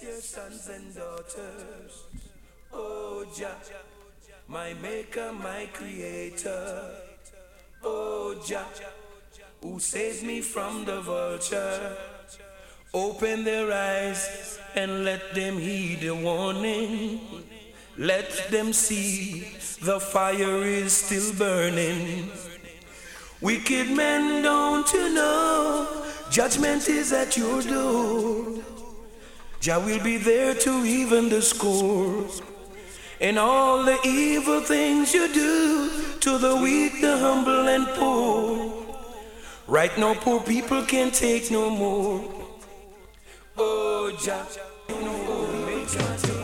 your sons and daughters. Oh Jah, my maker, my creator. Oh Jah, who saved me from the vulture. Open their eyes and let them heed the warning. Let them see the fire is still burning. Wicked men, don't you know? Judgment is at your door. Jah will be there to even the score. And all the evil things you do to the weak, the humble, and poor. Right now, poor people can't take no more. Oh, Jah, no,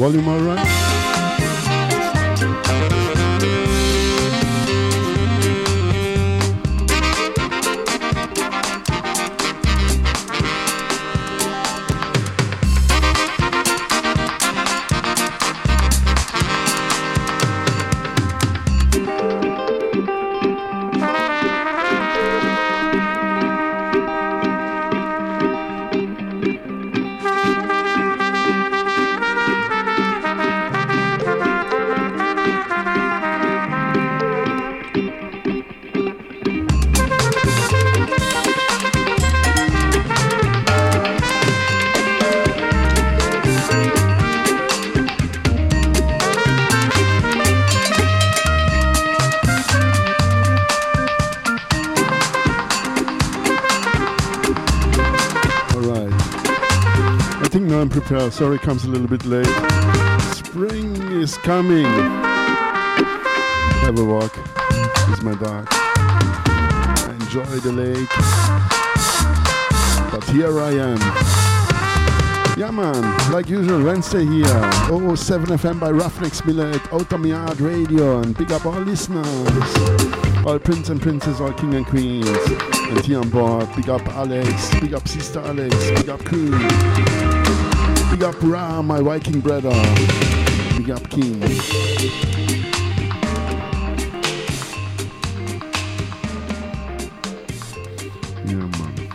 volume all right? prepare. Sorry, comes a little bit late. Spring is coming. Have a walk with my dog. Enjoy the lake. But here I am. Yeah, man, like usual, Wednesday here. 007 FM by Ruffneck Smille at Outta Mi Yard Radio. And big up all listeners. All prince and princess, all king and queens. And here on board, big up Alex, big up Sister Alex, big up Queen. Big up Ra, my Viking brother. Big up King. Yeah, man.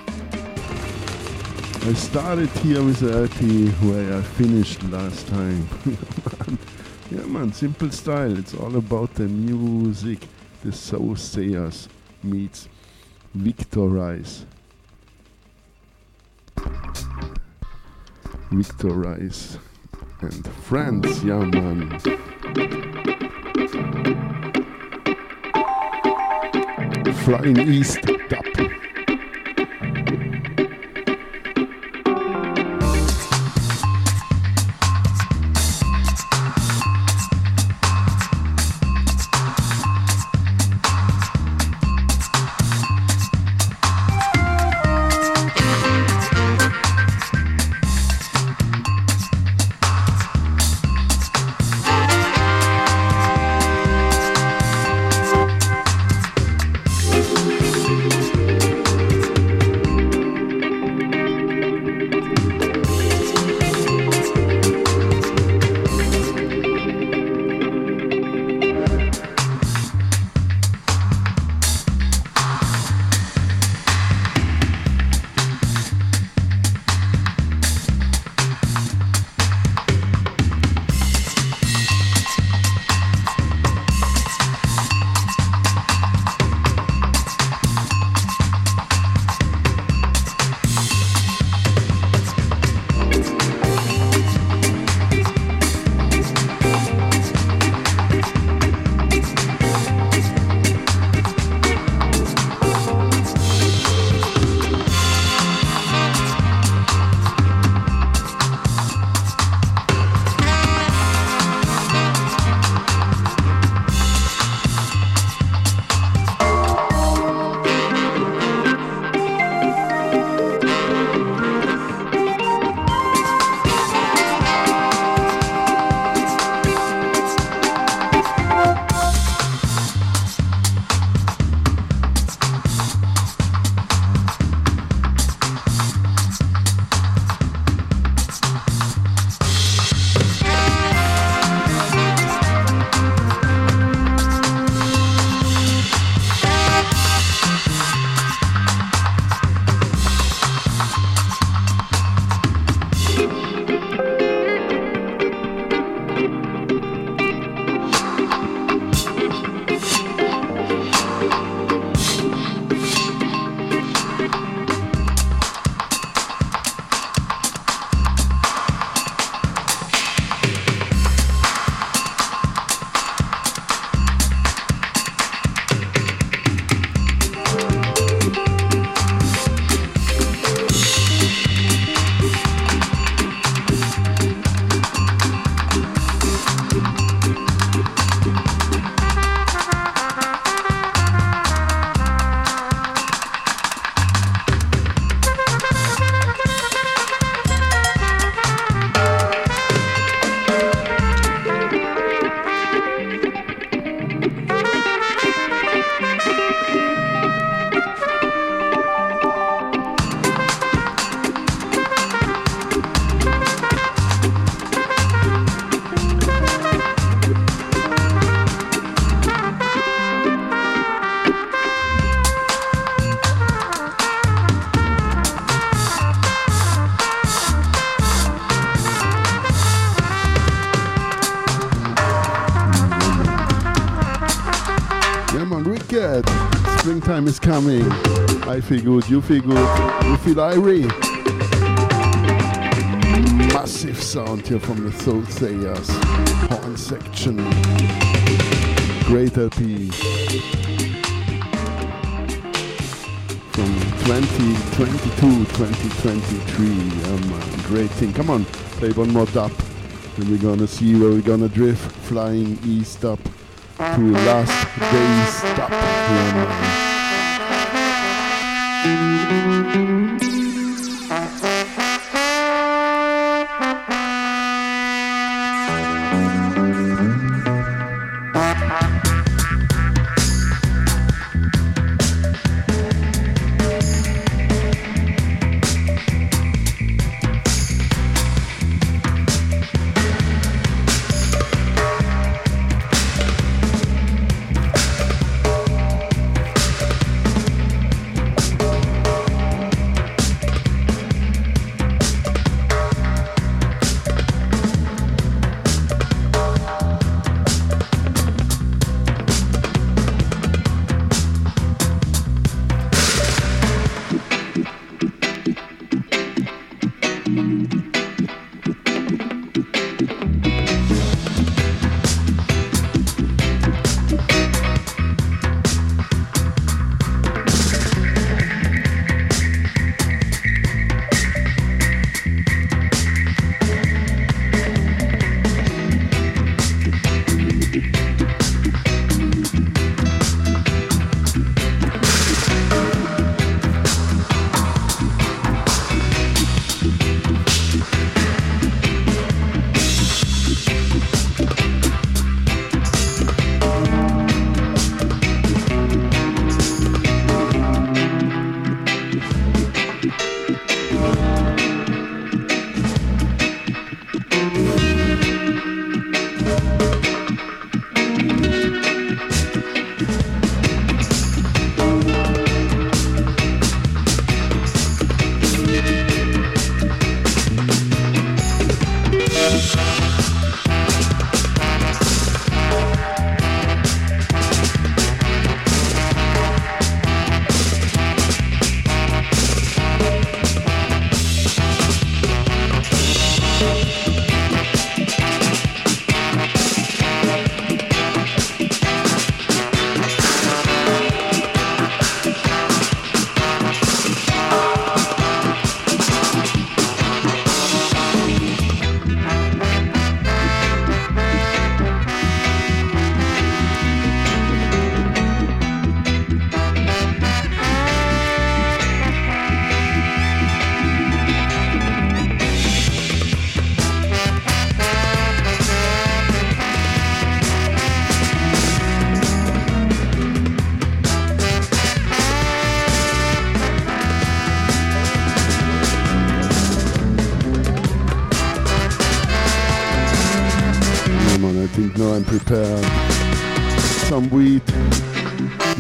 I started here with the LP where I finished last time. yeah, man, simple style. It's all about the music. The Soothsayers meets Victor Victor Rice and friends, yeah man. Flying East time coming. I feel good, you feel good, you feel irie. Massive sound here from the Soothsayers. Horn section. Great LP. From 2022, 2023. Um, great thing. Come on, play one more dub. And we're gonna see where we're gonna drift. Flying east up to last day's stop. Yeah, Thank you.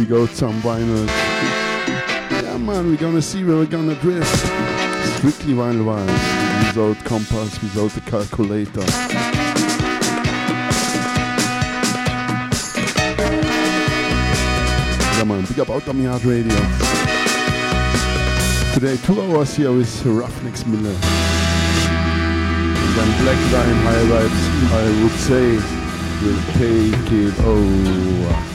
We got some vinyl. Yeah, man, we're gonna see where we're gonna drift. Strictly vinyl wise, without compass, without the calculator. Yeah, man, big up Out Yard Radio. Today, two hours here with Ruffneck Smille. And then Black Time High Vibes, I would say will take it over.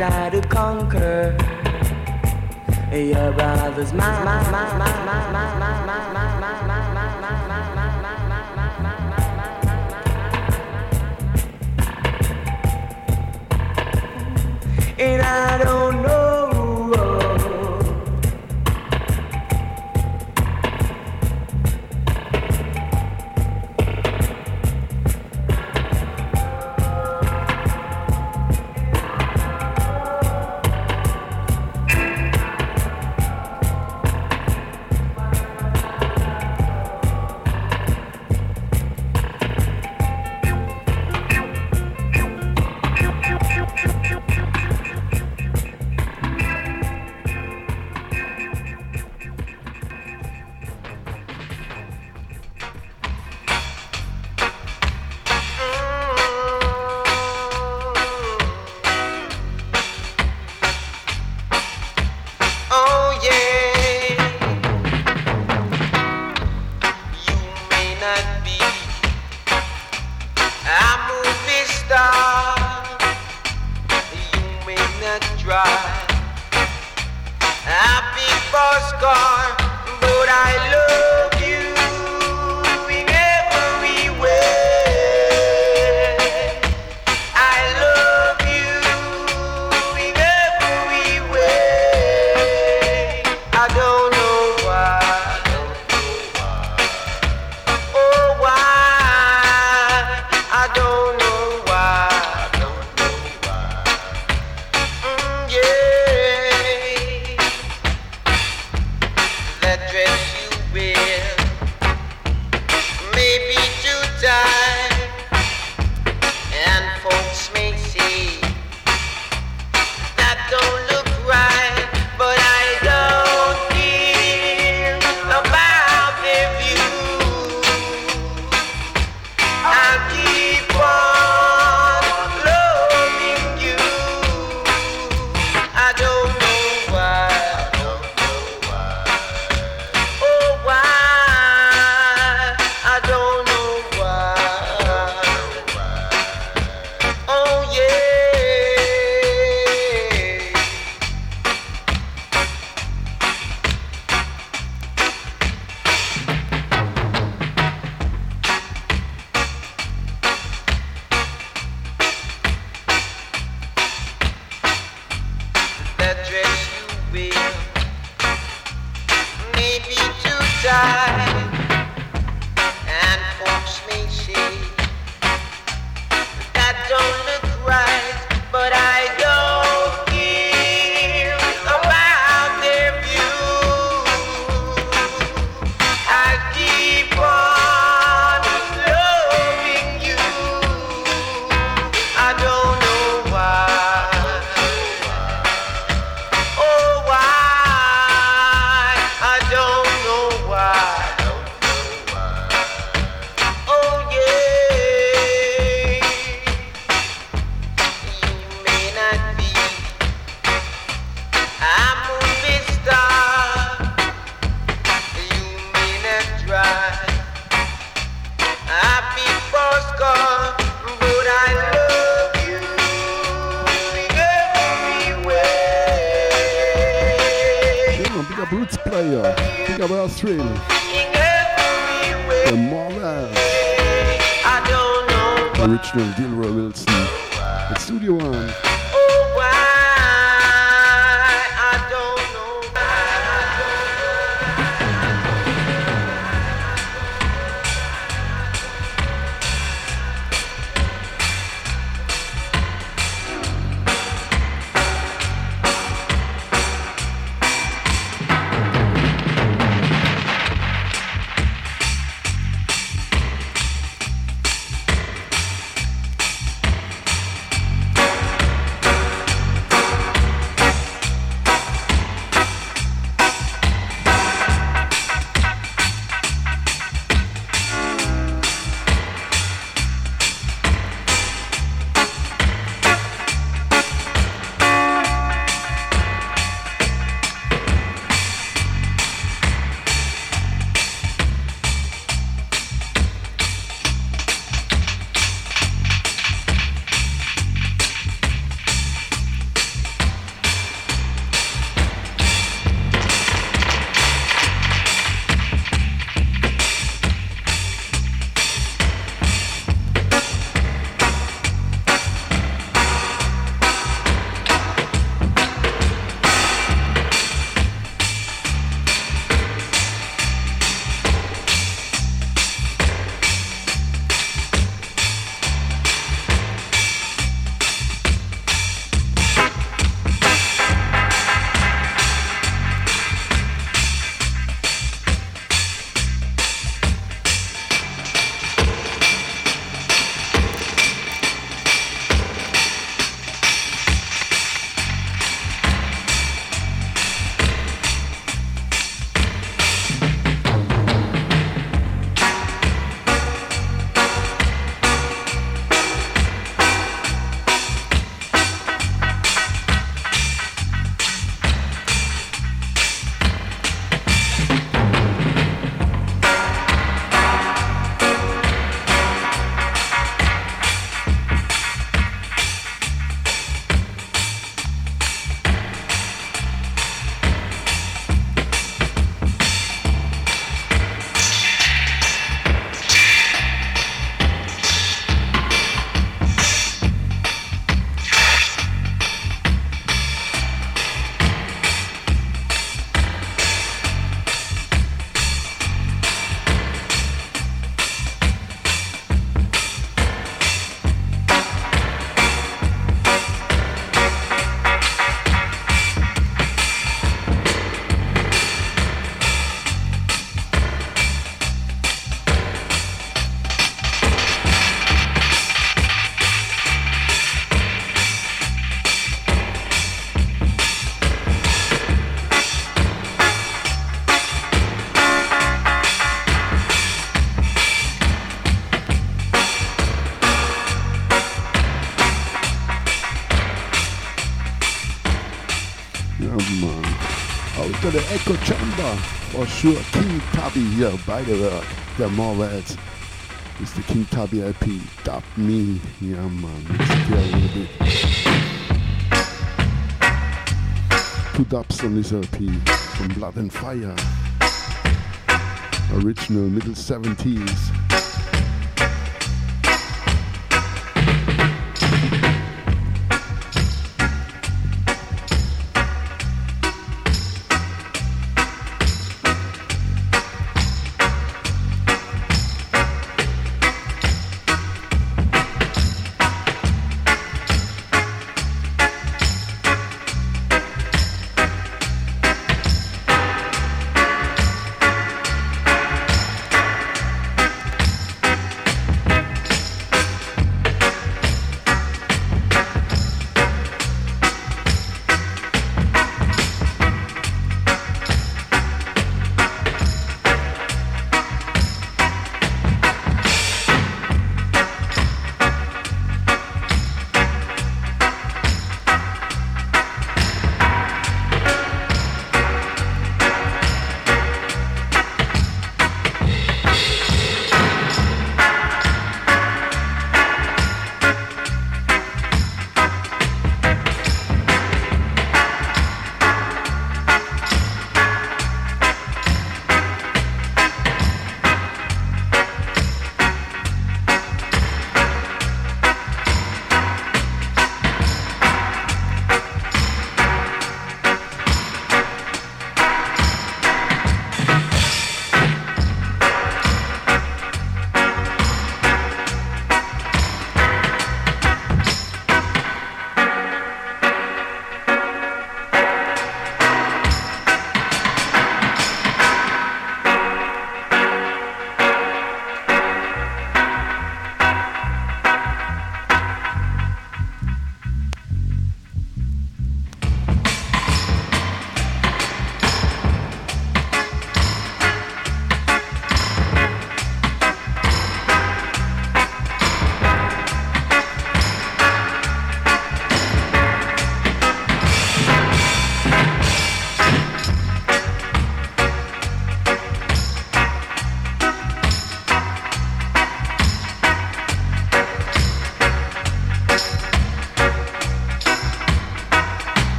try to conquer your brother's mind. For sure. King Tubby here by the. The more words. It's the King Tubby LP. Dub me. Yeah man. Let's get a little bit. Two dubs on this LP from Blood and Fire. Original middle 70s.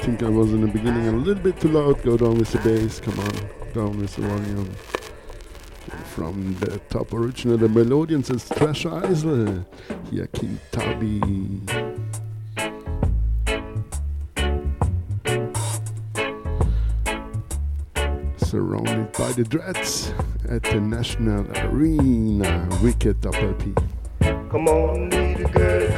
Think I was in the beginning a little bit too loud. Go down with the bass. Come on, down with the volume. From the top original, the Melodians is Trash Eisel. Here, Tubby. Surrounded by the dreads at the National Arena. Wicked Double P. Come on, little girl,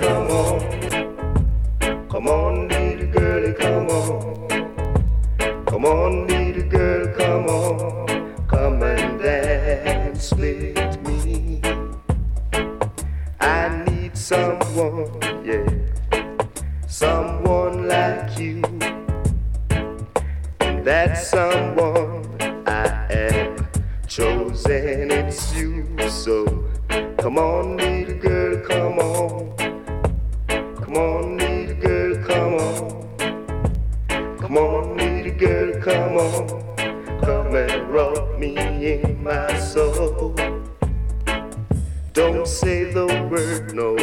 that someone I have chosen, it's you. So come on, little girl, come on. Come on, little girl, come on. Come on, little girl, come on. Come and rock me in my soul. Don't say the word, no,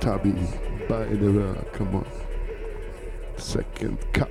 Tubby, by the way, come on. Second cut.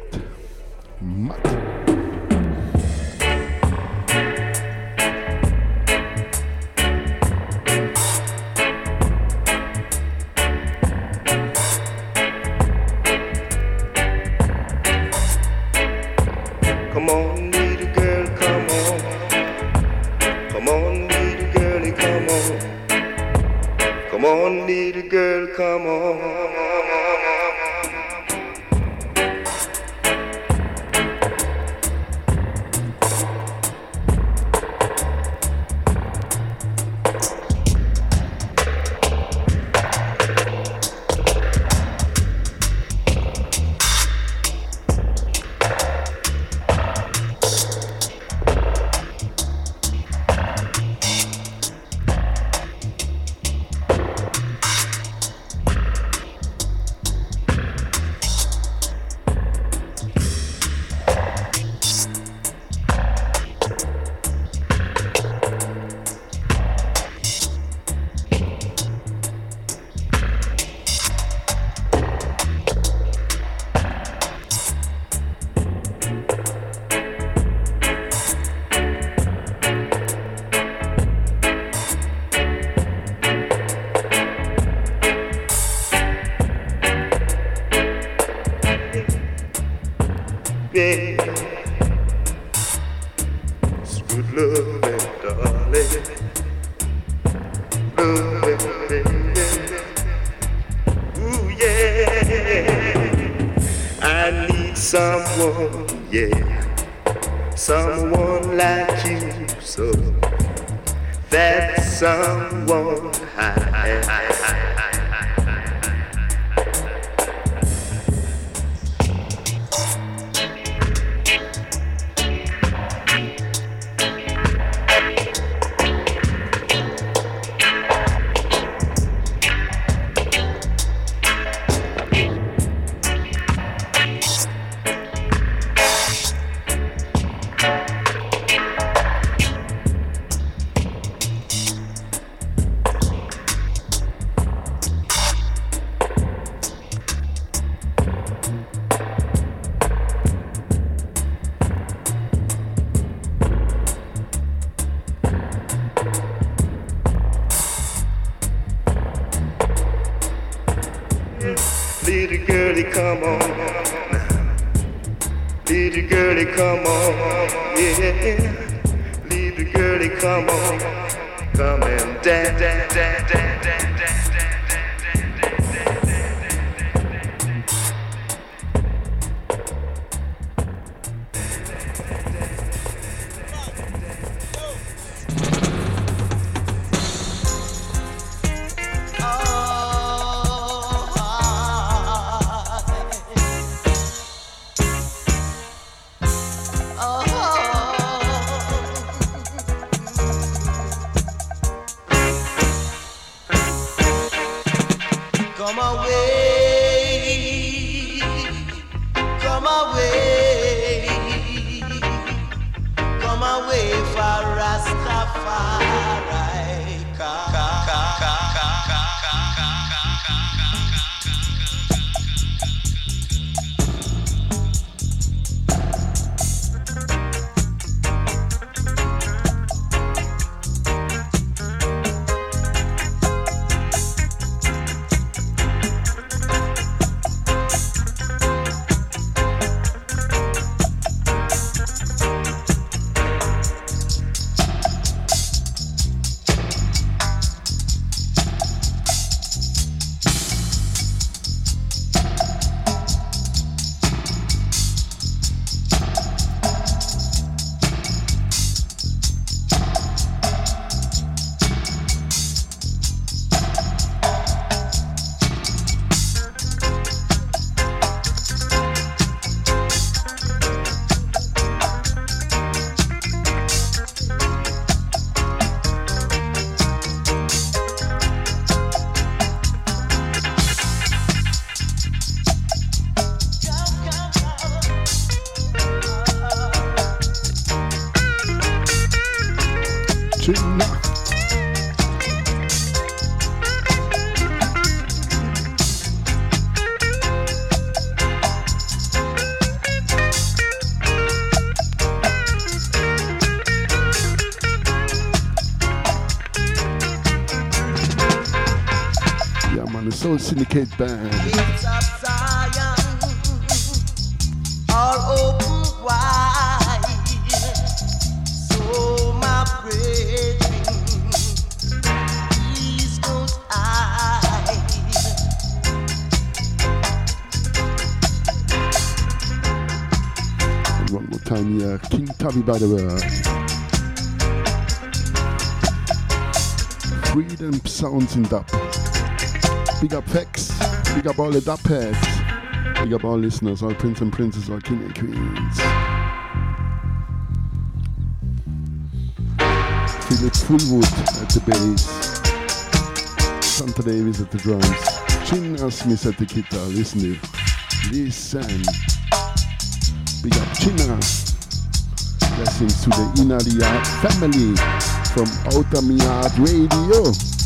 someone like you, so that someone I am. Syndicate Band. one more time here, King Tubby by the way. Freedom sounds in dub. Big up Fex. Big up all the dubheads. Big up all listeners, all prince and princesses, all king and queens. Philip Fullwood at the bass. Santa Davis at the drums. Chinna Smith at the guitar. Listen to Listen. Big up Chinna. Blessings to the Inaria family from Outer Radio.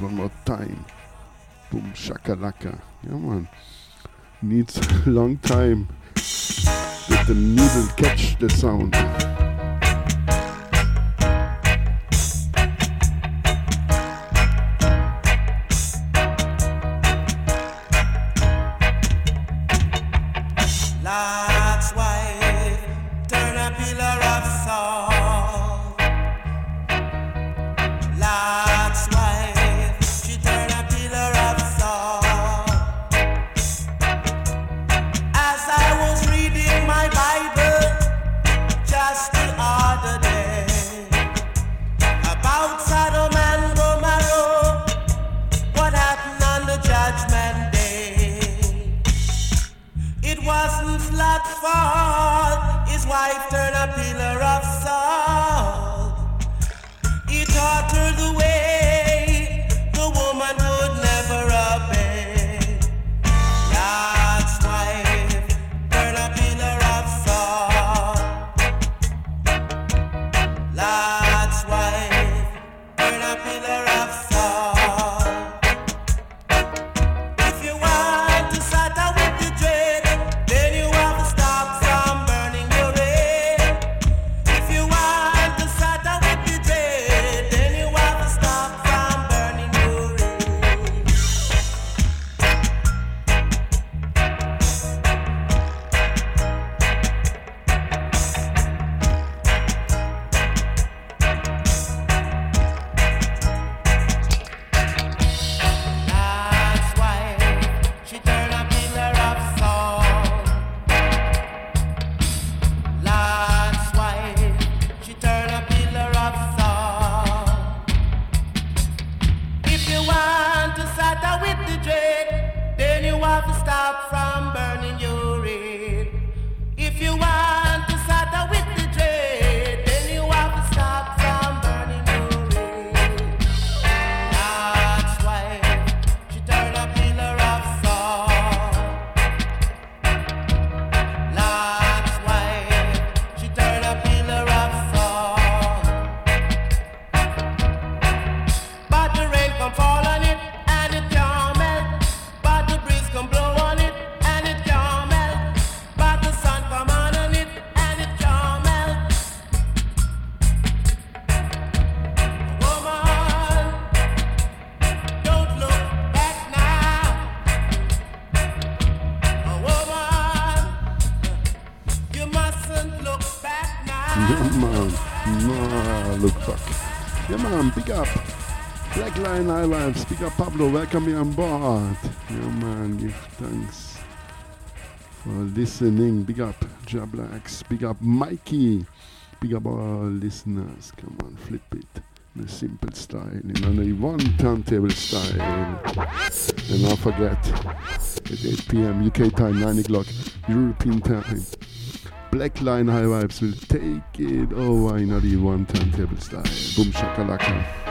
One more time. Boom shakalaka. Yeah man. Needs a long time that the needle catch the sound. High vibes. Live. Speaker Pablo, welcome you on board. Yeah, man, give thanks for listening. Big up Jablax, big up Mikey, big up all listeners. Come on, flip it in a simple style, in a one turntable style. And don't forget, at 8 pm UK time, 9 o'clock European time. Black Line High Vibes will take it over in a one turntable style. Boom shakalaka.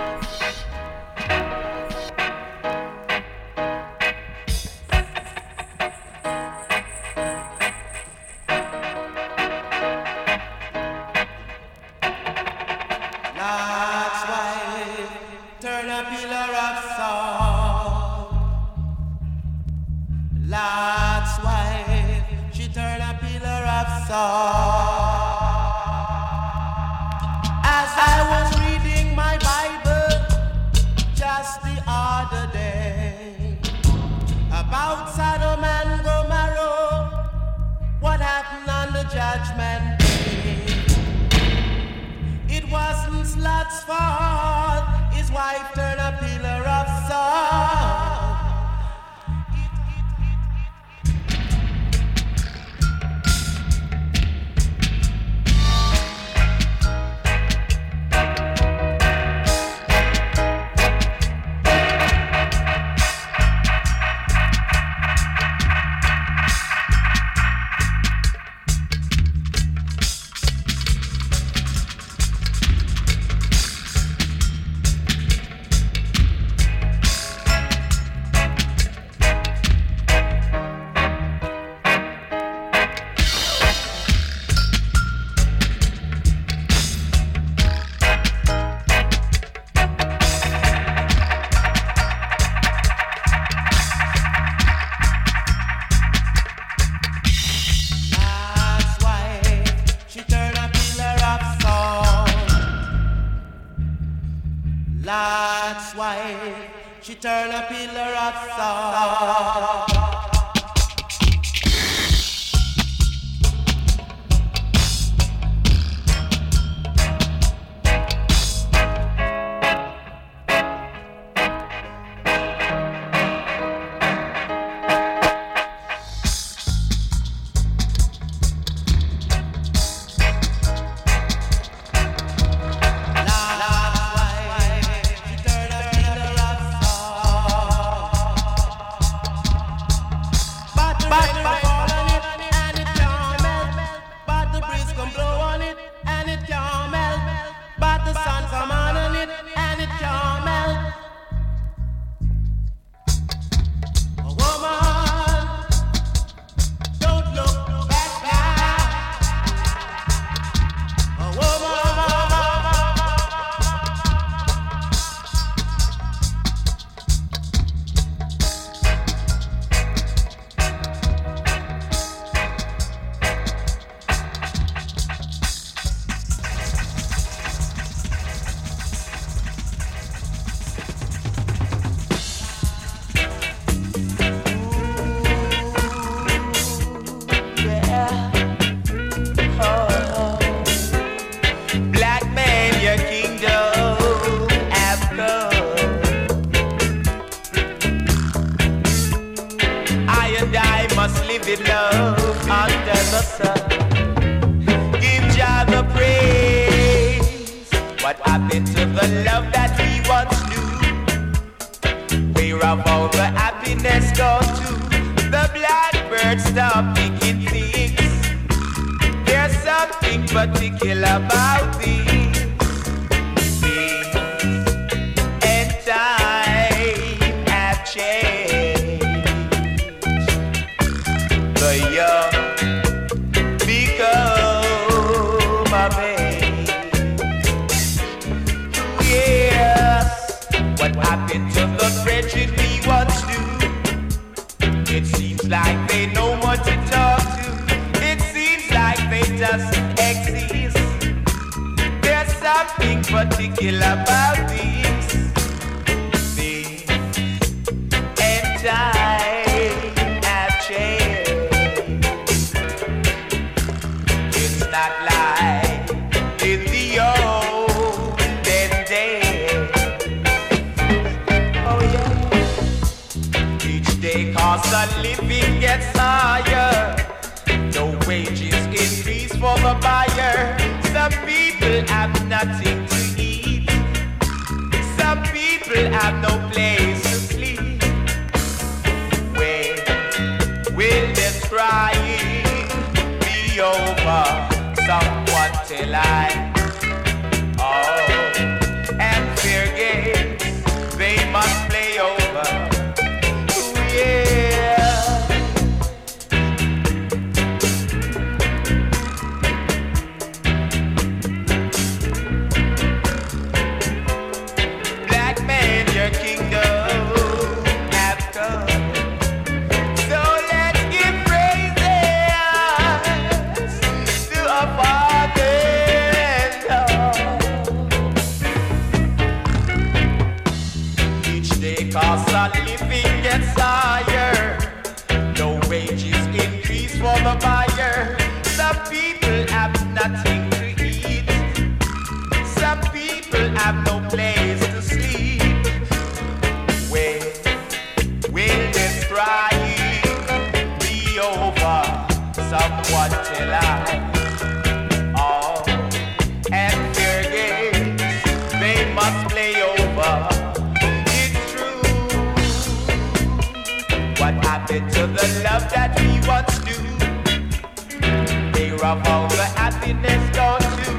of all the happiness goes to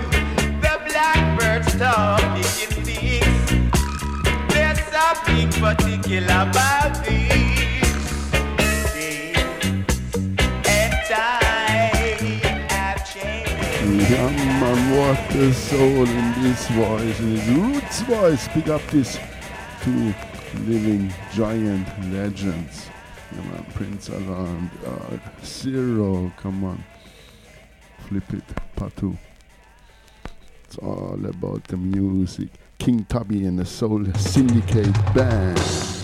the blackbirds talking things. There's something particular about these. And time have changed. Young man, what a soul in this voice, in his roots voice. Pick up this two living giant legends. Uh, come on, Prince Alarmed, uh, Zero, come on. Flip It Part 2. It's all about the music. King Tubby and the Soul Syndicate Band.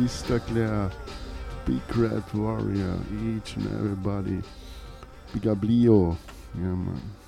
Kista Big Red Warrior, each and everybody. Big up Yeah, man.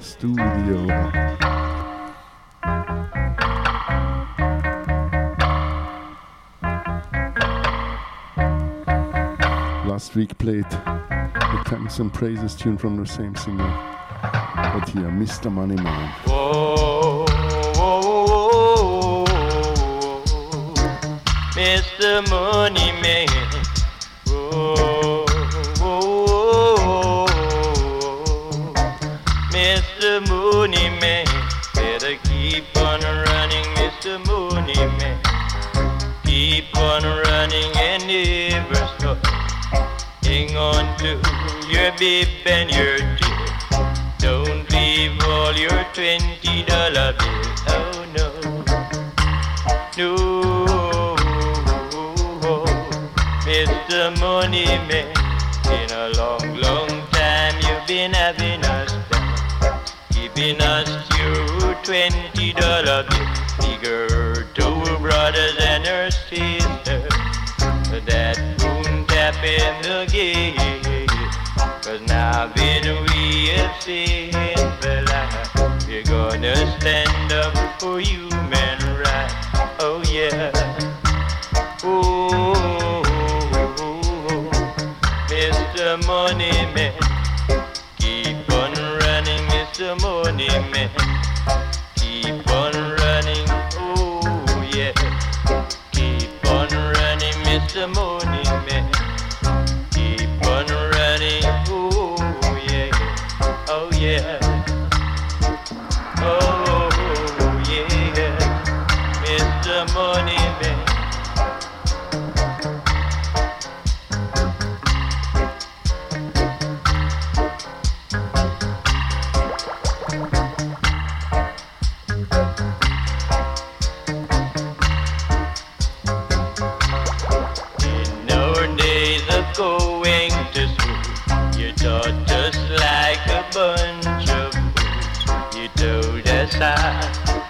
Studio. Last week played the Thanks and Praises tune from the same singer. But here, Mr. Moneyman. Whoa, whoa, whoa, Mr. Hang on to your bib and your dear. Don't leave all your twenty dollar bills. Oh no, no, Mr. Money Man. In a long, long time you've been having us down, giving us your twenty dollar bill. Bigger two brothers and her sister. That moon tap in the gate. Cause now that we have seen the light, we're gonna stand up for human rights. Oh yeah.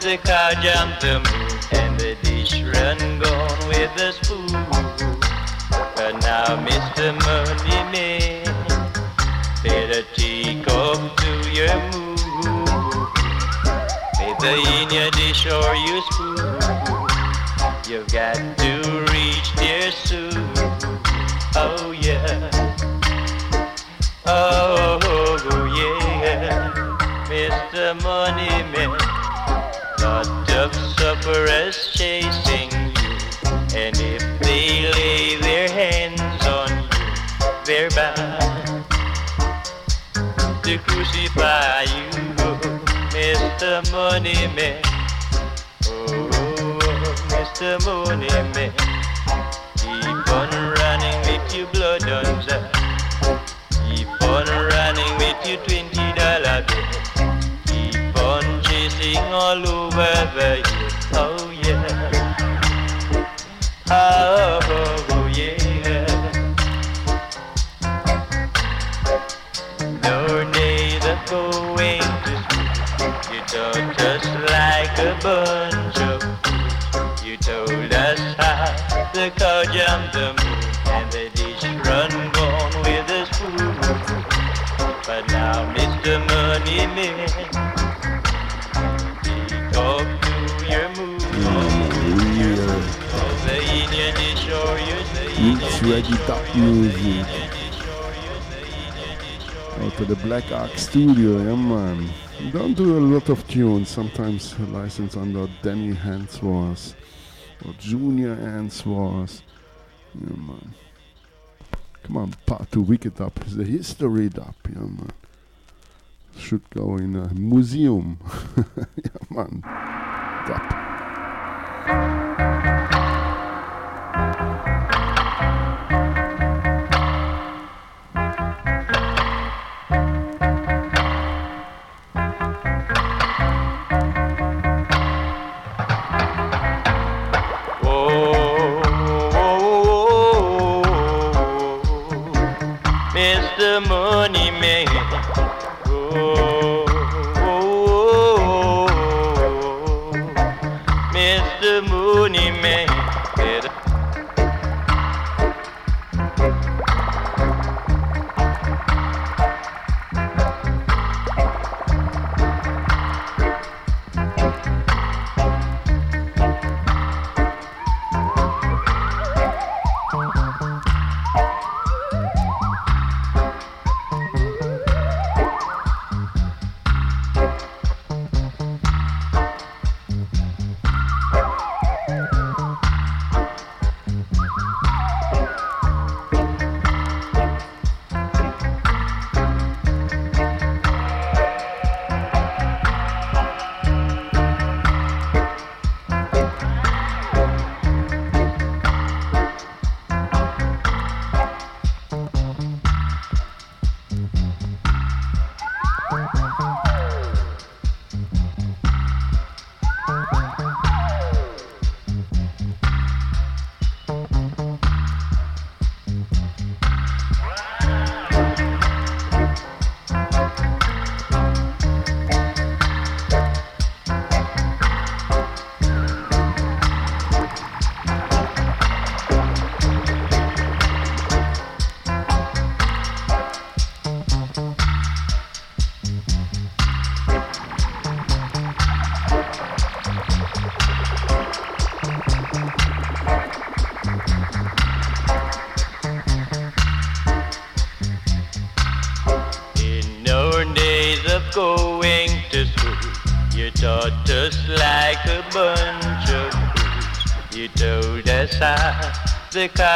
The cow jumped the moon and the dish run gone with the spoon. Money Man. Oh, Mr. Money Man, reggae top music. Out to the Black Ark studio, yeah man. Don't do a lot of tunes, sometimes licensed under Danny Hensworth or Junior Hensworth. Yeah man. Come on, part two Wicked Up is the history dub, yeah man. Should go in a museum. yeah man. Dub.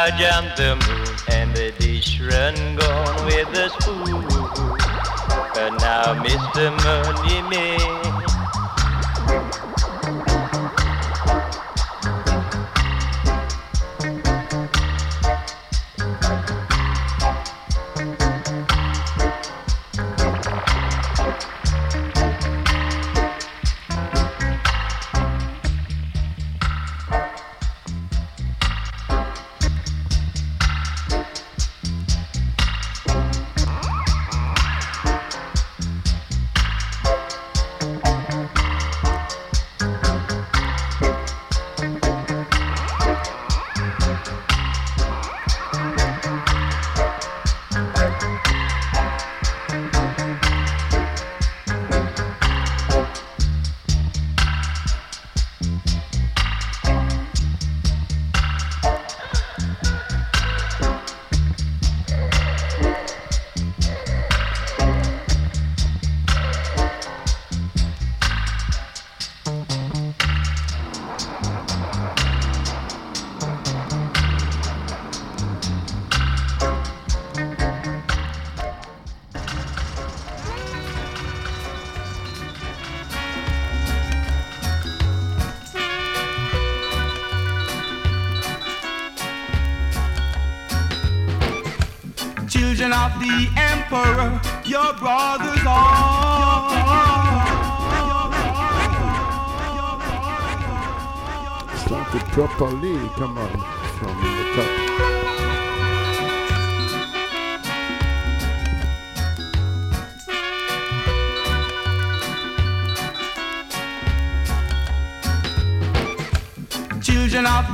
The cow jumped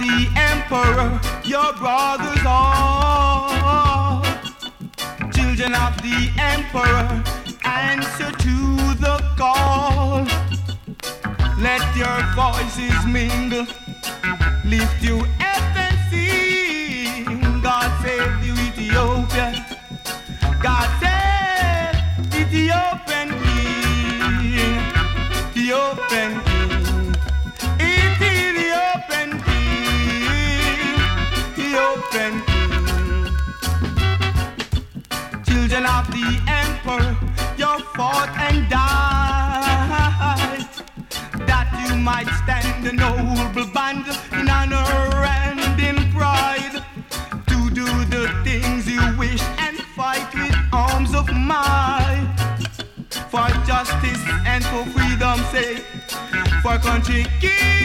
the emperor, your brothers are. Children of the emperor, answer to the call. Let your voices mingle lift you a noble band in honor and in pride to do the things you wish and fight with arms of might. For justice and for freedom's sake for country king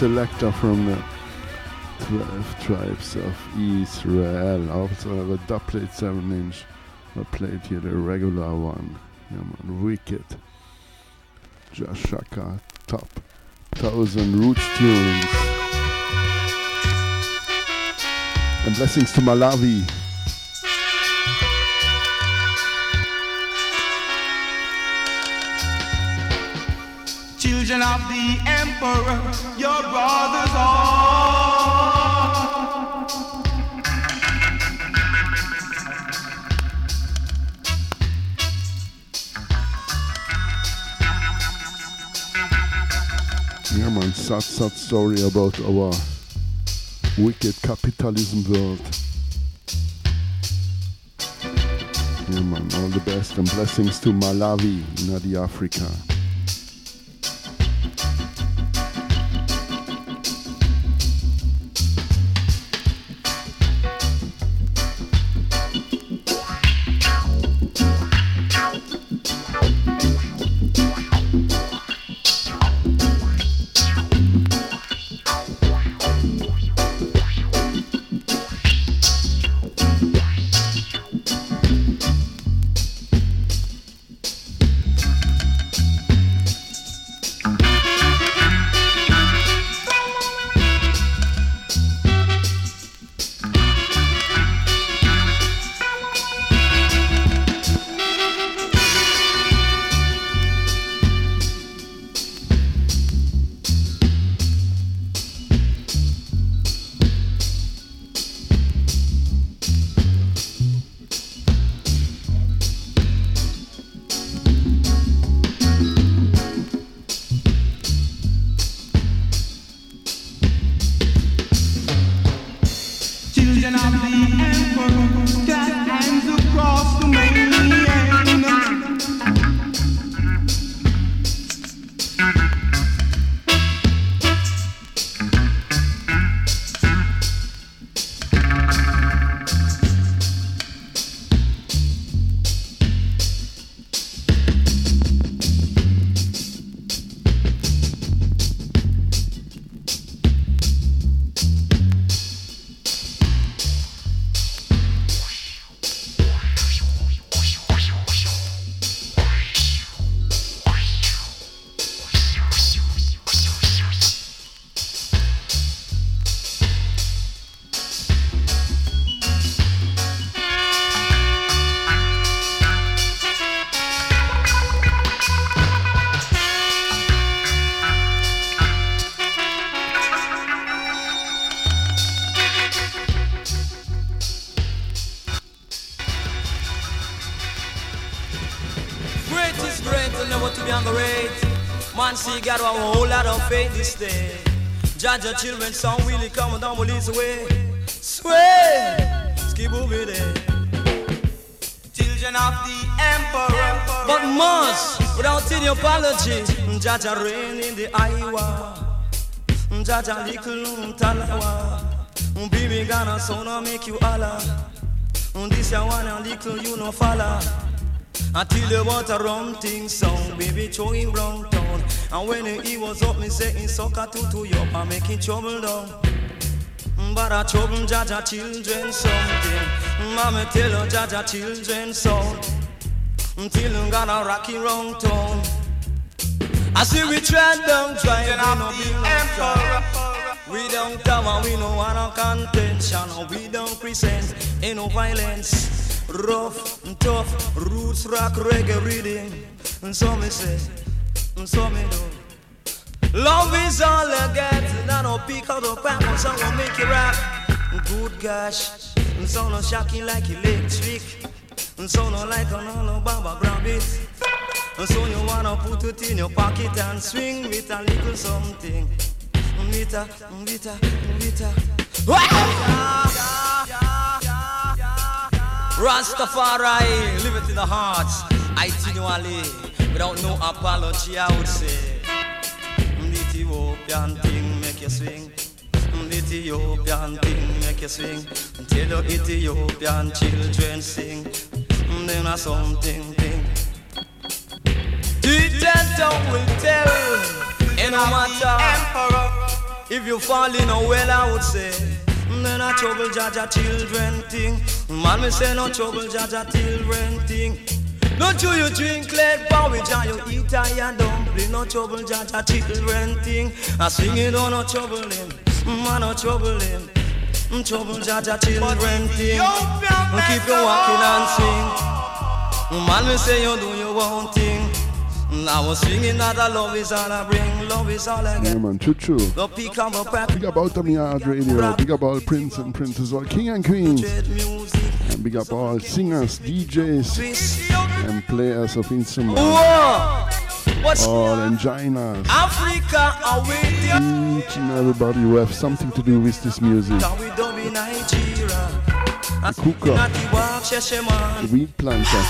selector from the 12 tribes of Israel. Also have a dubplate 7 inch. I played here the regular one. Yeah, man, wicked. Jah Shaka, top. Thousand roots tunes. And blessings to Malawi. The emperor, your brothers are. Yeah man, sad sad story about our wicked capitalism world. Yeah man, all the best and blessings to Malawi the Africa. Your children, song really coming down, ease away. Sway, skip over there. Children of the emperor. But must, without any apology, Jaja rain in the Iowa. Jaja little talawa. Baby Ghana, so now make you holla. This ya one and little you no follow. Until the water rum thing song, baby throwing town. And when he was up, me saying soccer to to up and making trouble down. But I trouble Jaja children something. Mama tell her Jaja children song. Until you got a rocky round town. I see we tread down no build no strife. We don't come and we no want no contention. We don't present ain't no violence. Rough and tough, roots rock reggae reading. And so me say, so me do. Love is all I get, I don't pick out the and so will make you rap. Good gosh, so no shocking like electric. So no like an all baba grab it. So you wanna put it in your pocket and swing with a little something. Vita, vita, vita. Rastafari, live it in the hearts. Itinerally, without no apology, I would say. The Ethiopian thing make you swing. The Ethiopian thing make you swing. Tell the Ethiopian children sing. Then a something thing. Teacher tongue will tell. And no matter if you fall in a well, I would say. Then a trouble Jaja children thing. Man, me say no trouble Jaja children thing. No chew you you drink lead porridge and you eat iron dumpling. No trouble Jaja children thing. I sing it on no trouble him. Mm, man, ah, no trouble him. Mm, trouble Jaja children thing. Keep you walking and sing. Mm, man, we say you do your own thing. I was singing that the love is all I bring, love is all I Yeah, get. man, choo choo. The peak of a prep, Big up out of yard radio. Big up all prince and princess, all king and Queen. And big up all singers, DJs, and players of instruments. Or enginas. Africa. Each and everybody who have something to do with this music. The cooker, the weed planter.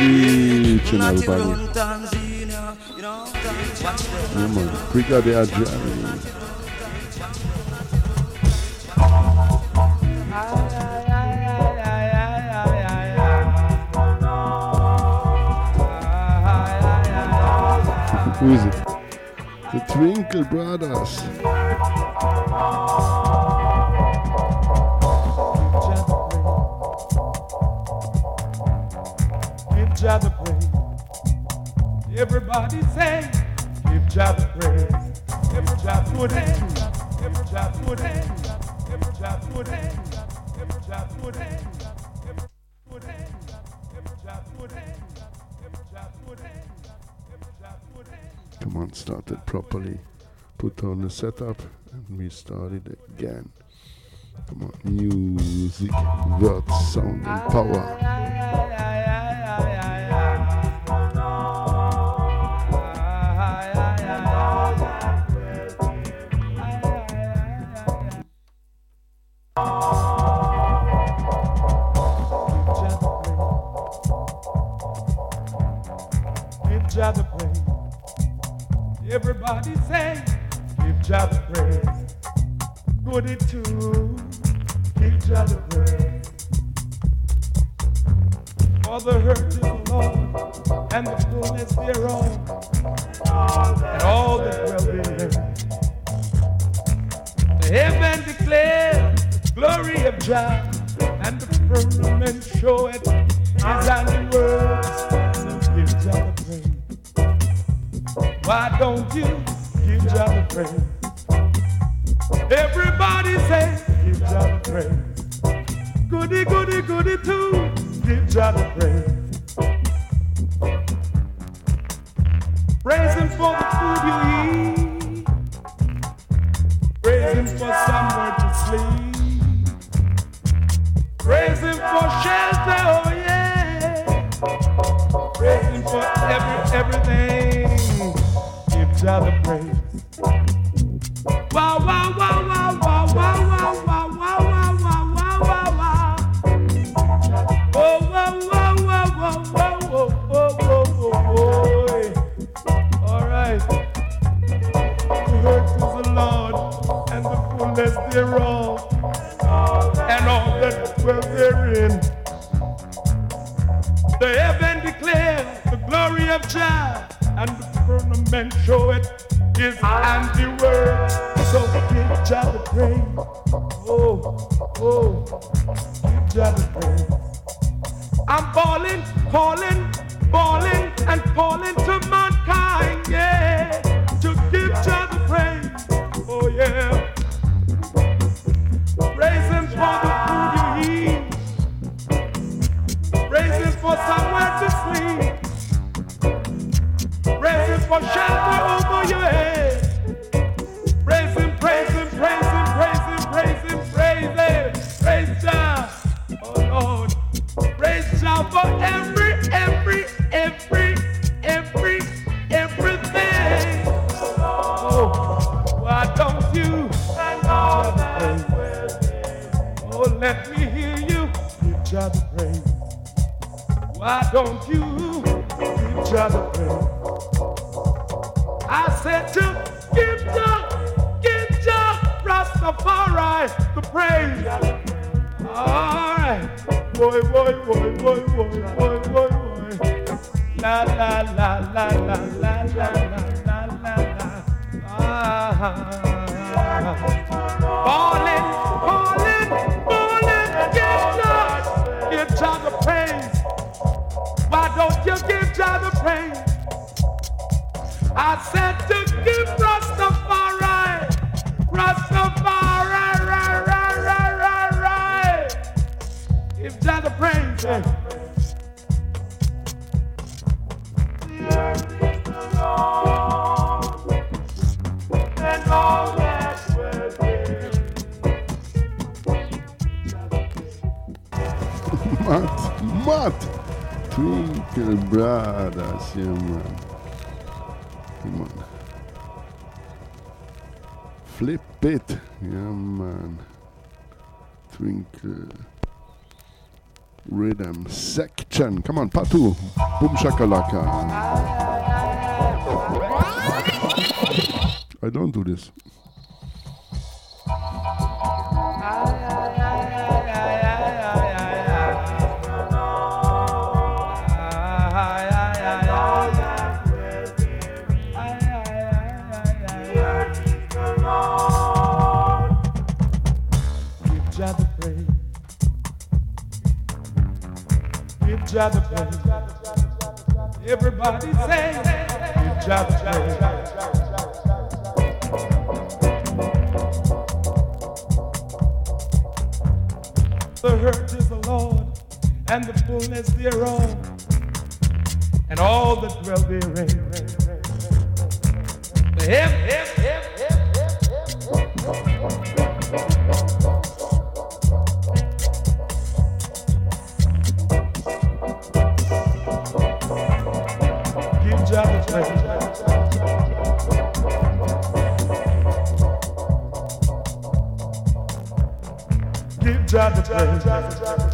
Each and everybody. Yeah, man. Brigadier Jerry. Who is it? The Twinkle Brothers. Give Jah the praise. Everybody say, give Jah the praise. Give Jah put it. Give Jah put it. Give Jah put it. Give Jah put it. Give put it. Give Jah put it. Give Jah put it. On, started properly. Put on the setup and we started again. Come on, music, words, sound, and power. Praise. Everybody say, give Jah the praise. Good it too. Give Jah the praise. For the hurt of the Lord and the fullness thereof, and all that dwell therein. The heaven declare the glory of Jah, and the firmament showeth his handiwork. Why don't you give Jah praise? Everybody say, give Jah praise. Goody, goody, goody too. Give Jah praise. Praise Him for the food you eat. Praise Him for somewhere to sleep. Praise Him for shelter, oh yeah. Praise Him for every everything. Jah the praise. Wow, wow, wow, wow, wow, wow, wow, wow, wow, wow, wow, wow, wow. Oh, wow, wow, wow, wow, wow, wow, wow, wow, wow. All right. The earth is the Lord and the fullness thereof, and all that dwell therein. The heaven declares the glory of Jah, and the firmament showeth his handiwork. So give Jah the praise. Oh, oh, give Jah the praise. I'm balling, calling, balling, and calling to mankind, yeah, to give Jah the praise. Oh yeah. Praise Him for the food you eat. Praise Him for somewhere to for shelter over your head. Praise Him, praise Him, praise Him, praise Him, praise Him, praise Him. Praise Jah. Oh Lord. Praise Jah for every, every, every, every, everything. Oh, why don't you? Oh, let me hear you. Give Jah the praise. Why don't you give Jah the praise? I said to give Jah, give Jah Rastafari the praise. All right, boy, boy, boy, boy, boy, boy, boy. La la la la la la la la la. Ah. Ballin', ballin', ballin', give Jah, give Jah the praise. I said to keep Rastafari, Rastafari. If. The earth eh? is and all that's within. Matt, Matt, twinkle, brother, Shimon. Flip it, yeah man. Twinkle. Rhythm section. Come on, Patu. Boom shakalaka. I don't do this. The praise. Everybody say, the hurt is the Lord, and the fullness thereof, and all that dwell therein. Heaven, heaven, Jah the praise.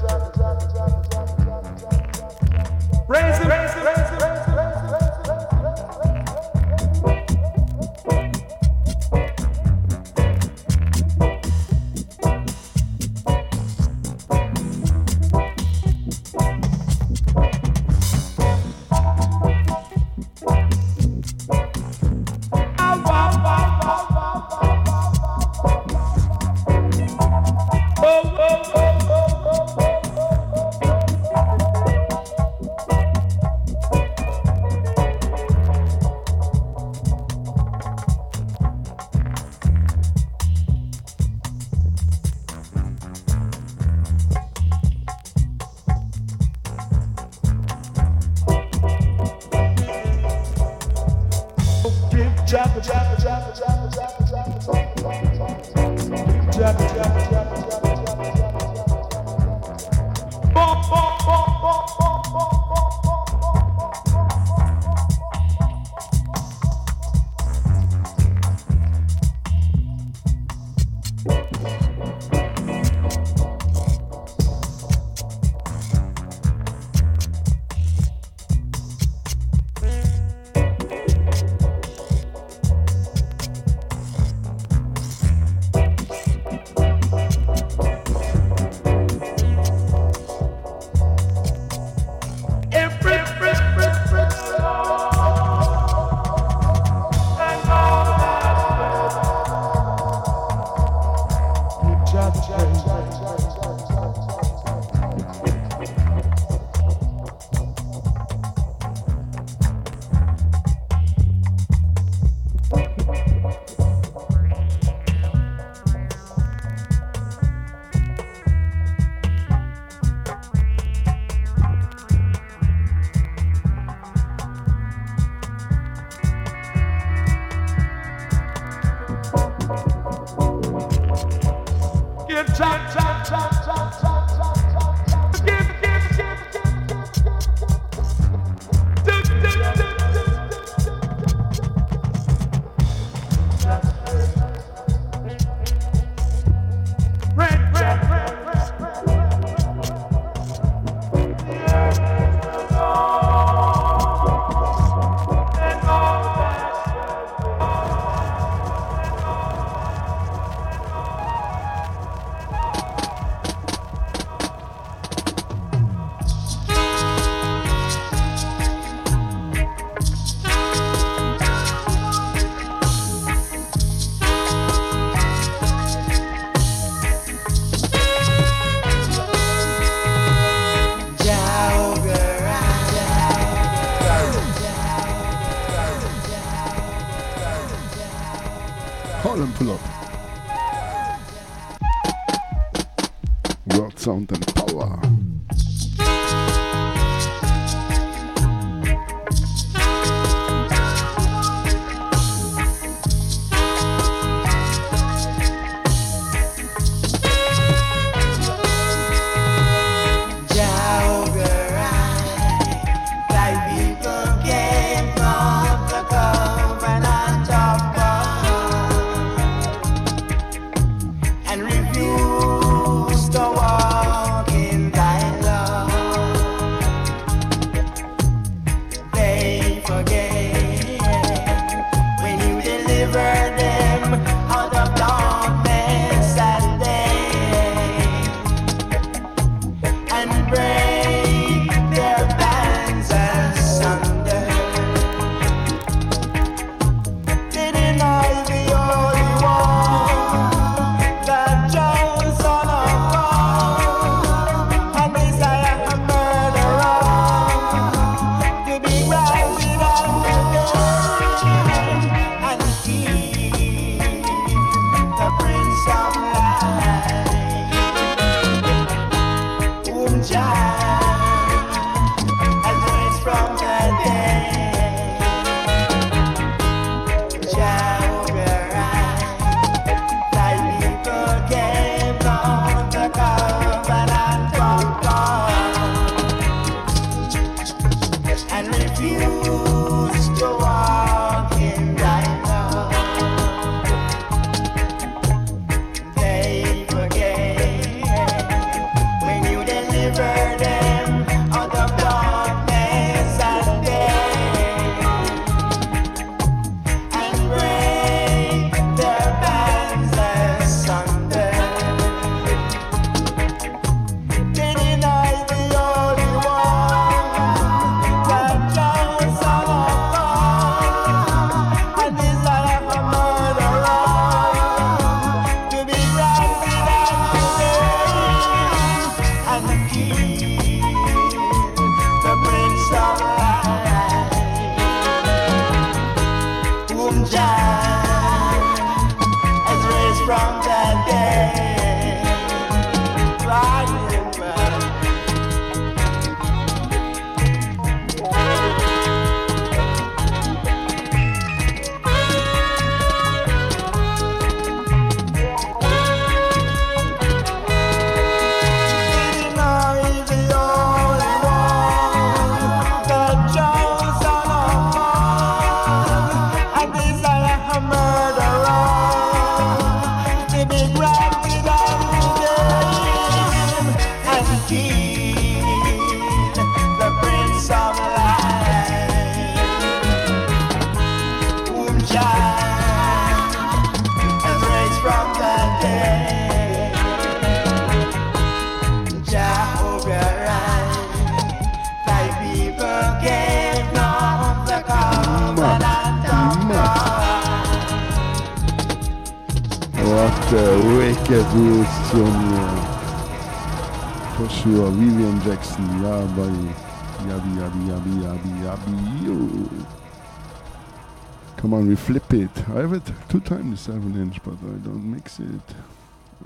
Come on, we flip it. I have it two times 7 inch, but I don't mix it.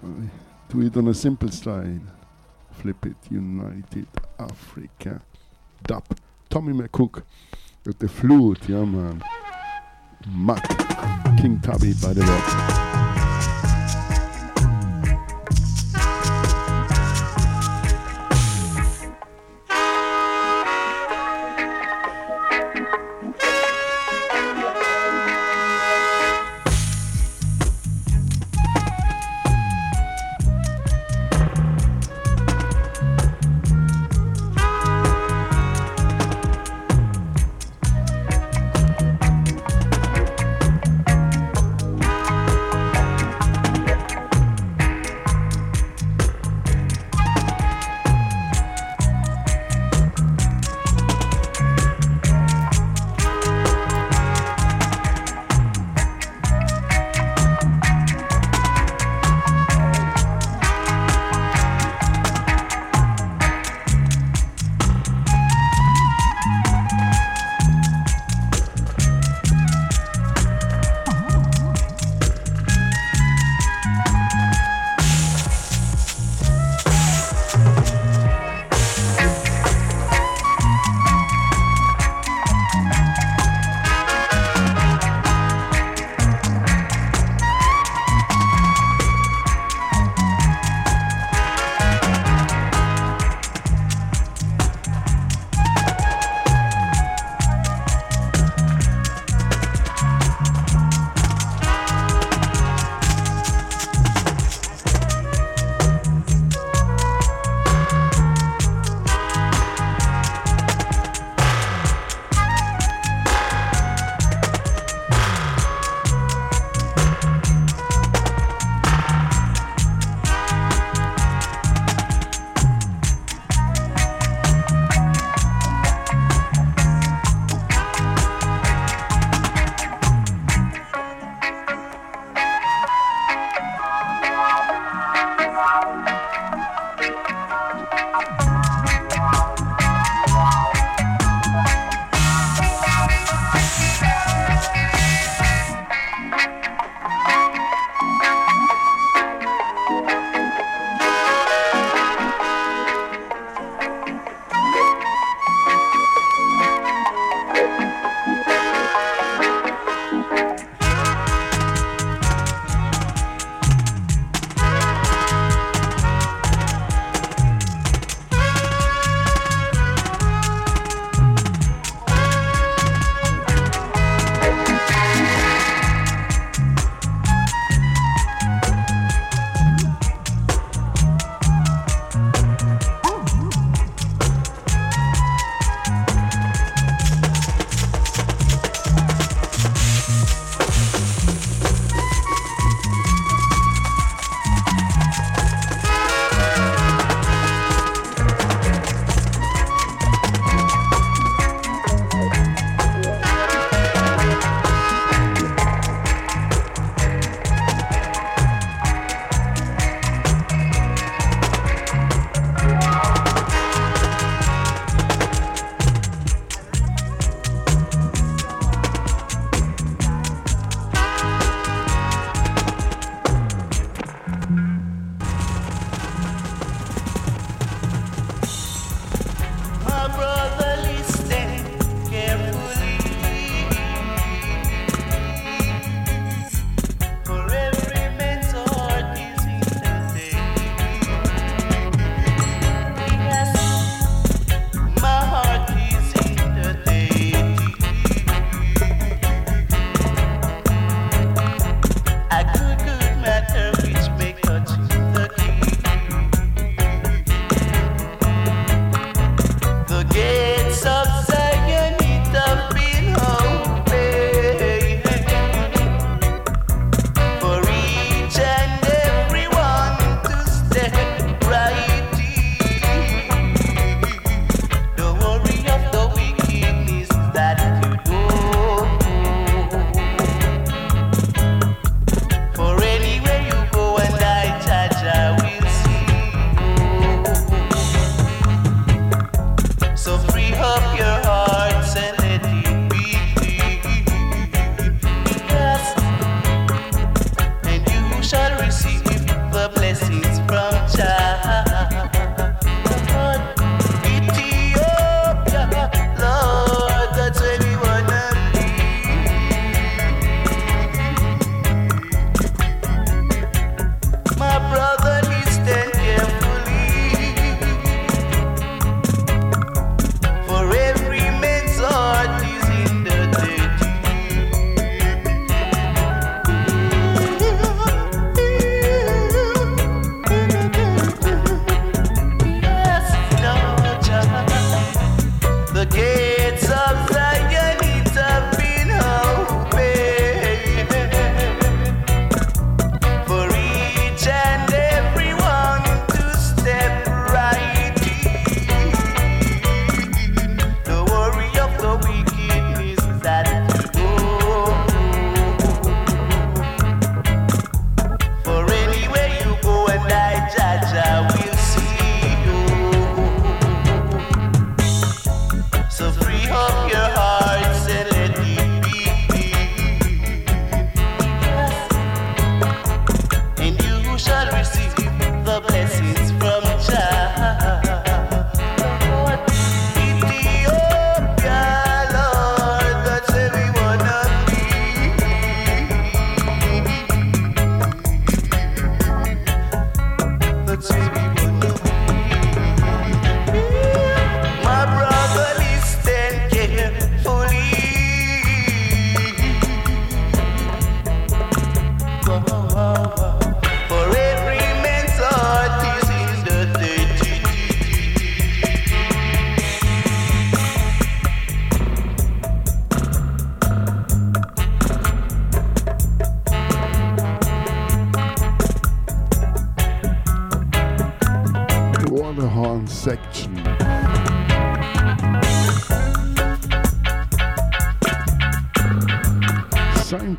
I do it on a simple style. Flip it, United Africa. Dub. Tommy McCook with the flute, yeah man. Matt King Tubby by the way.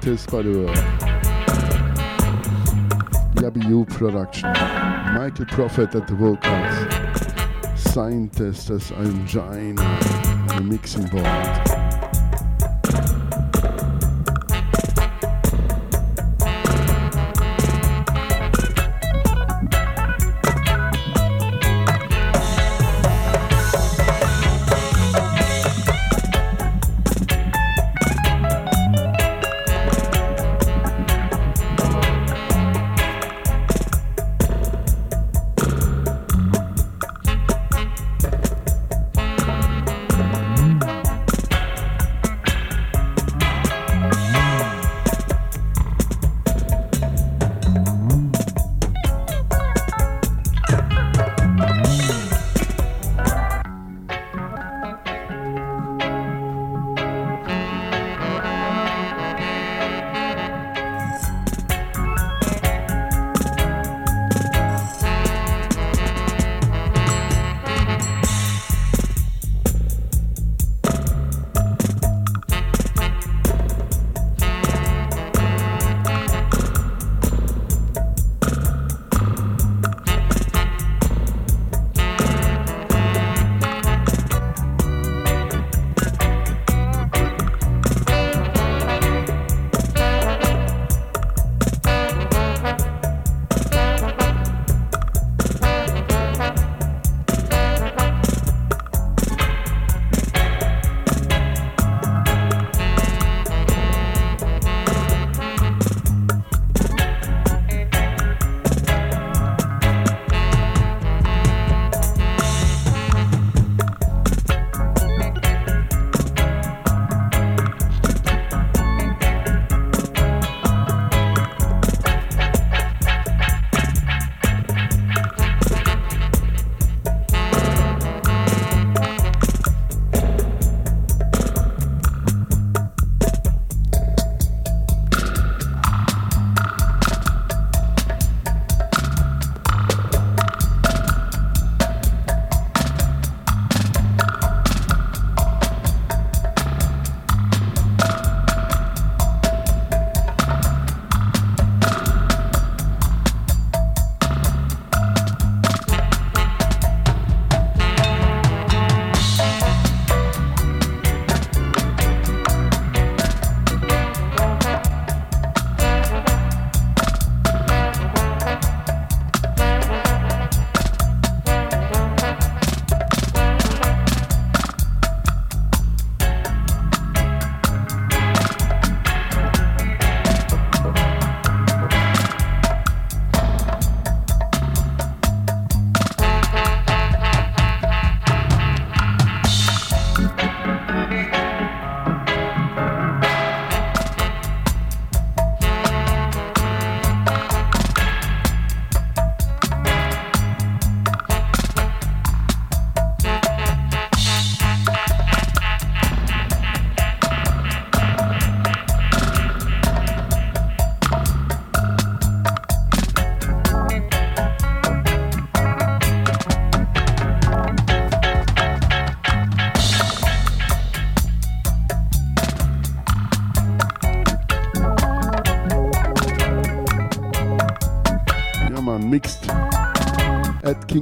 By the way. Yabby production. Michael Prophet at the vocals. Scientist as Angina on the mixing board.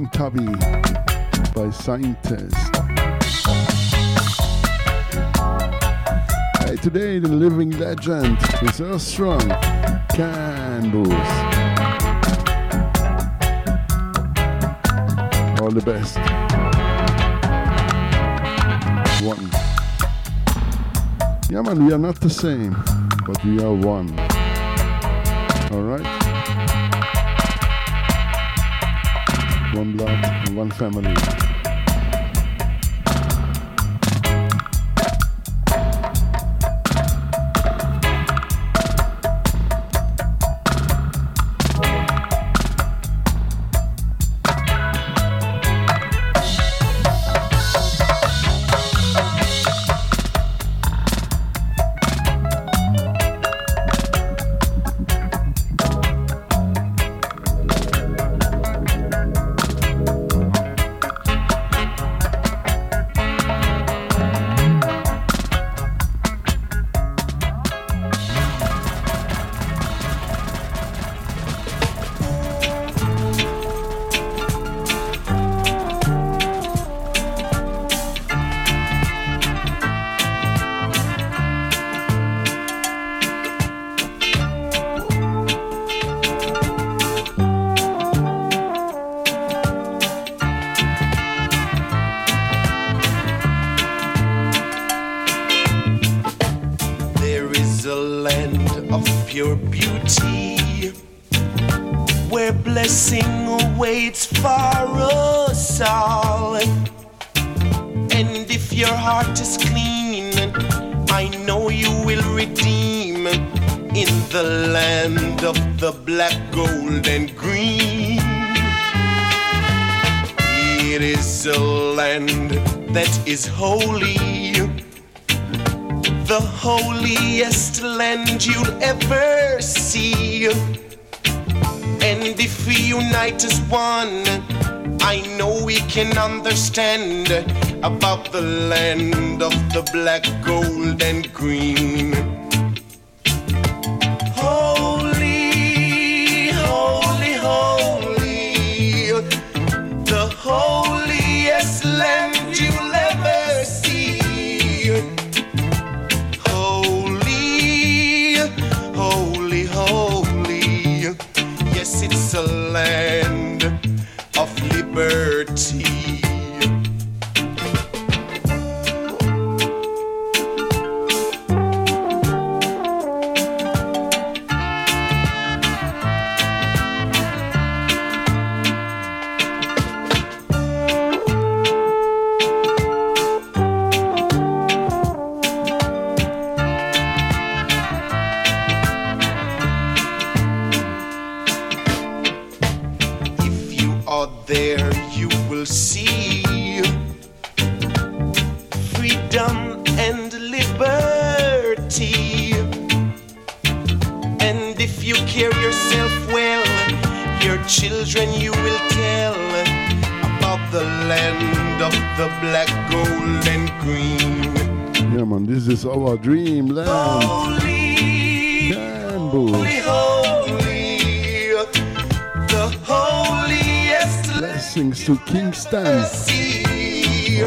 By Scientist. Hey, today the living legend is Earthstrong, Ken Boothe. All the best. One. Yeah man, we are not the same, but we are one. Alright? Blood and one family. And if your heart is clean, I know you will redeem in the land of the black, gold, and green. It is a land that is holy the holiest land you'll ever see. And if we unite as one, I know we can understand about the land of the black, gold, and green.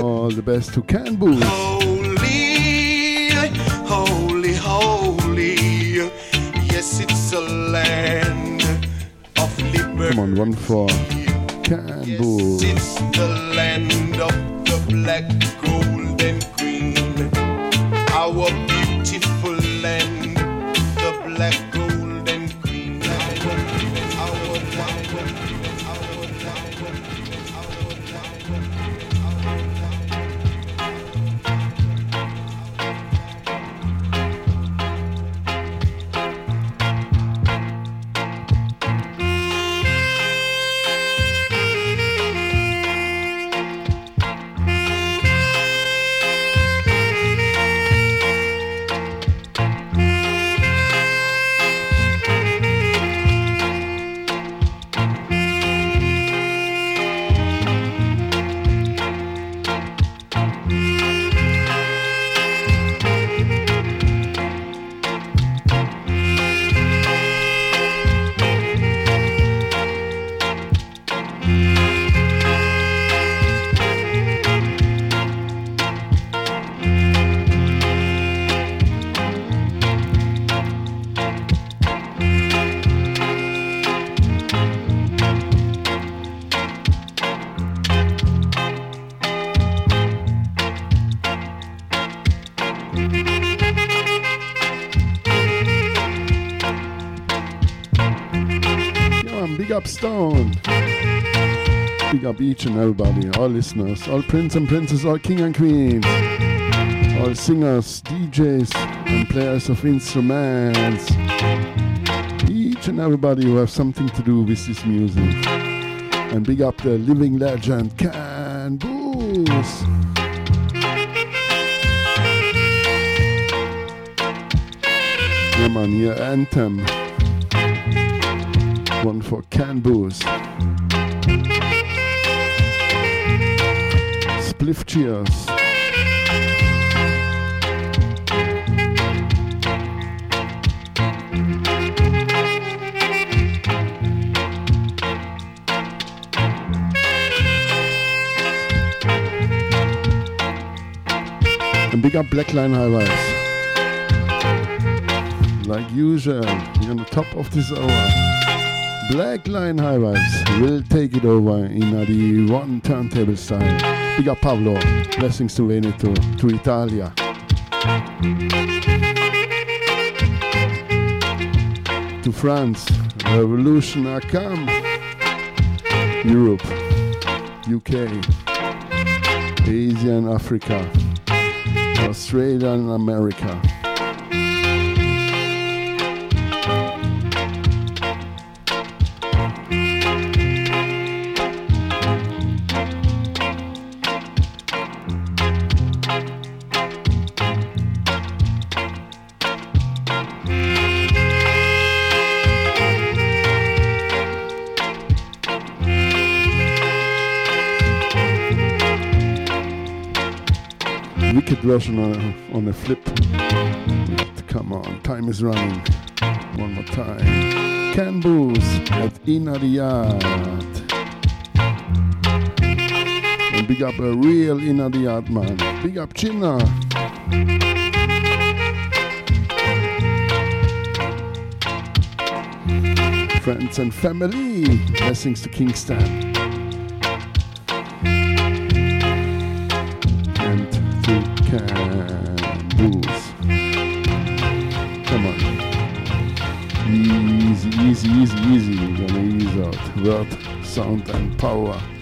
All the best to Ken Boothe. Each and everybody, all listeners, all prince and princess, all king and queens, all singers, DJs, and players of instruments. Each and everybody who have something to do with this music. And big up the living legend, Ken Boothe. Yeah man, here anthem. One for Ken Boothe. Spliff cheers. And big up Blackline Highways. Like usual, we're on the top of this hour. Black Blackline Highways will take it over in the one turntable style. Big up Pablo. Blessings to Veneto, to to Italia. To France. Revolution are come. Europe. UK. Asia and Africa. Australia and America. Version on a, on flip. Come on, time is running. One more time. Ken Boothe at the Yard. And big up a real the Yard man. Big up Chinna. Friends and family. Blessings to Kingston. Sound, and power.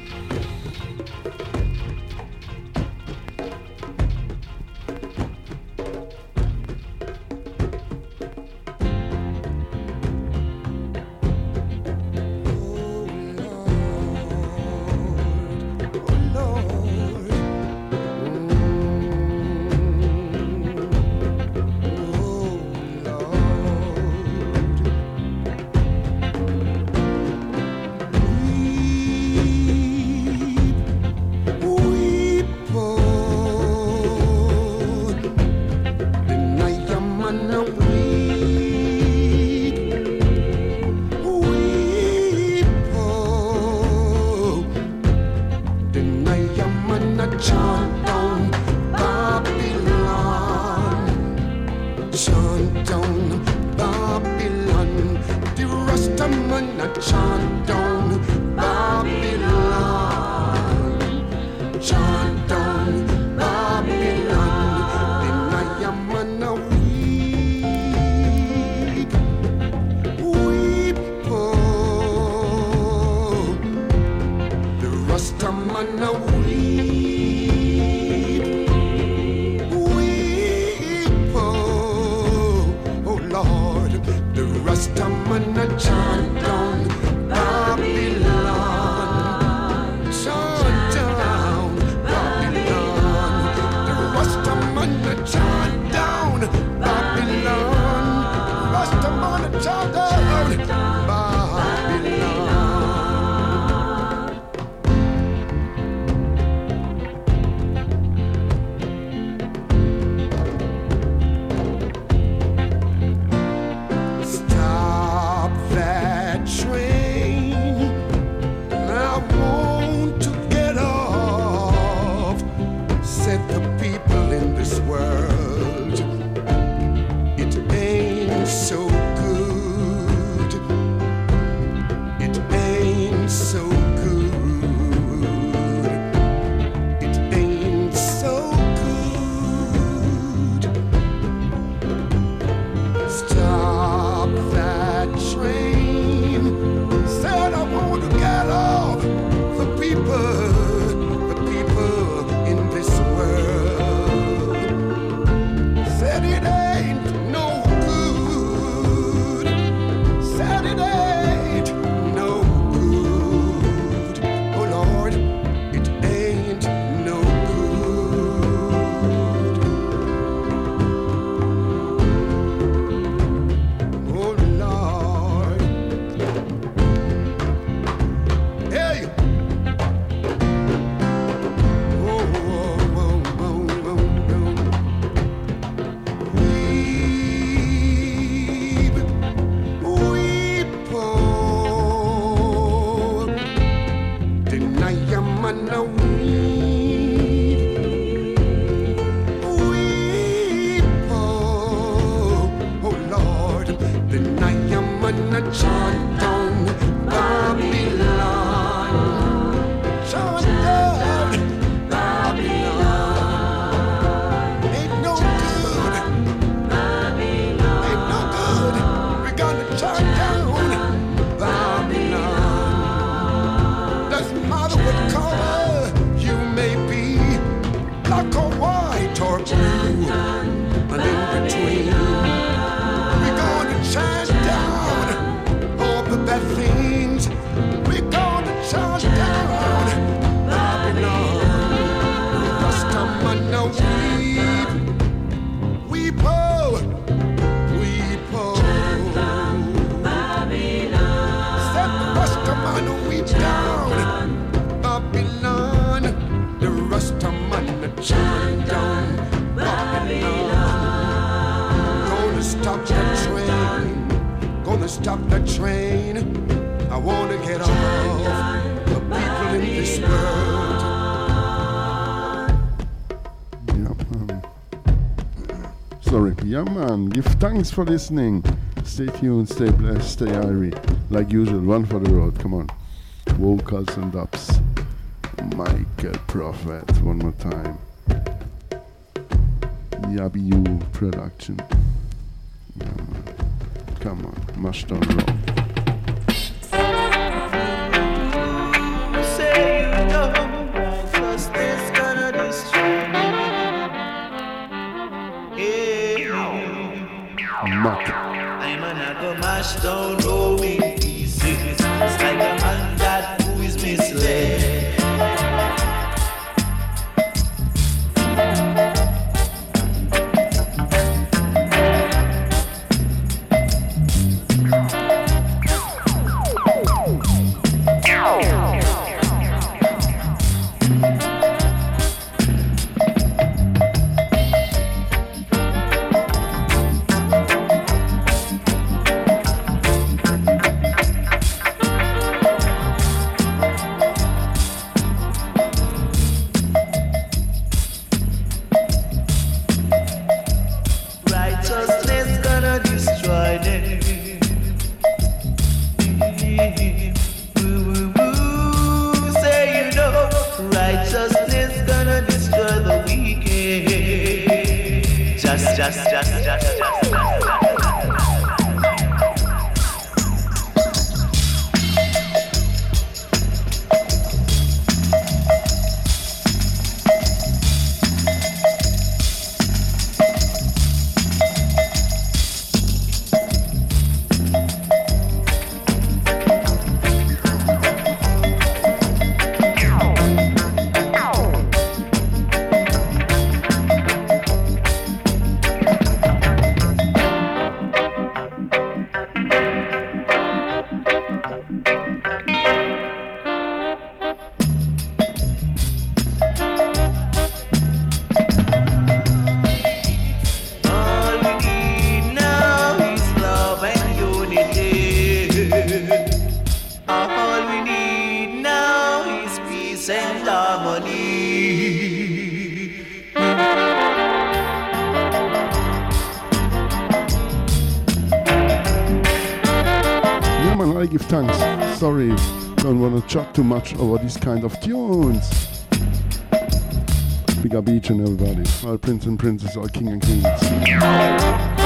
Give thanks for listening. Stay tuned, stay blessed, stay irie. Like usual, one for the road. Come on. Vocals and ups. Michael Prophet, one more time. Yabby You production. Come on, mash down rock. Too much over these kind of tunes. Big up each and everybody. All prince and princess, all king and queens.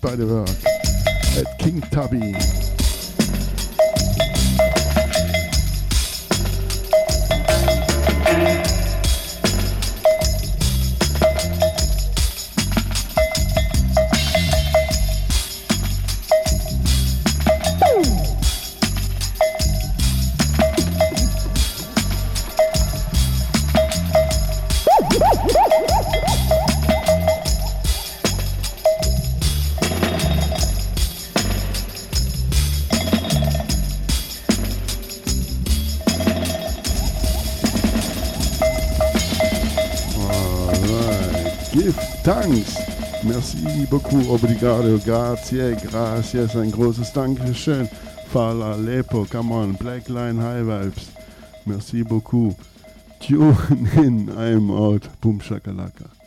By the work beaucoup, obrigado, grazie, gracias, ein großes Dankeschön. Fala Lepo, come on, Black Line High Vibes. Merci beaucoup. Tune in, I'm out. Boom shakalaka.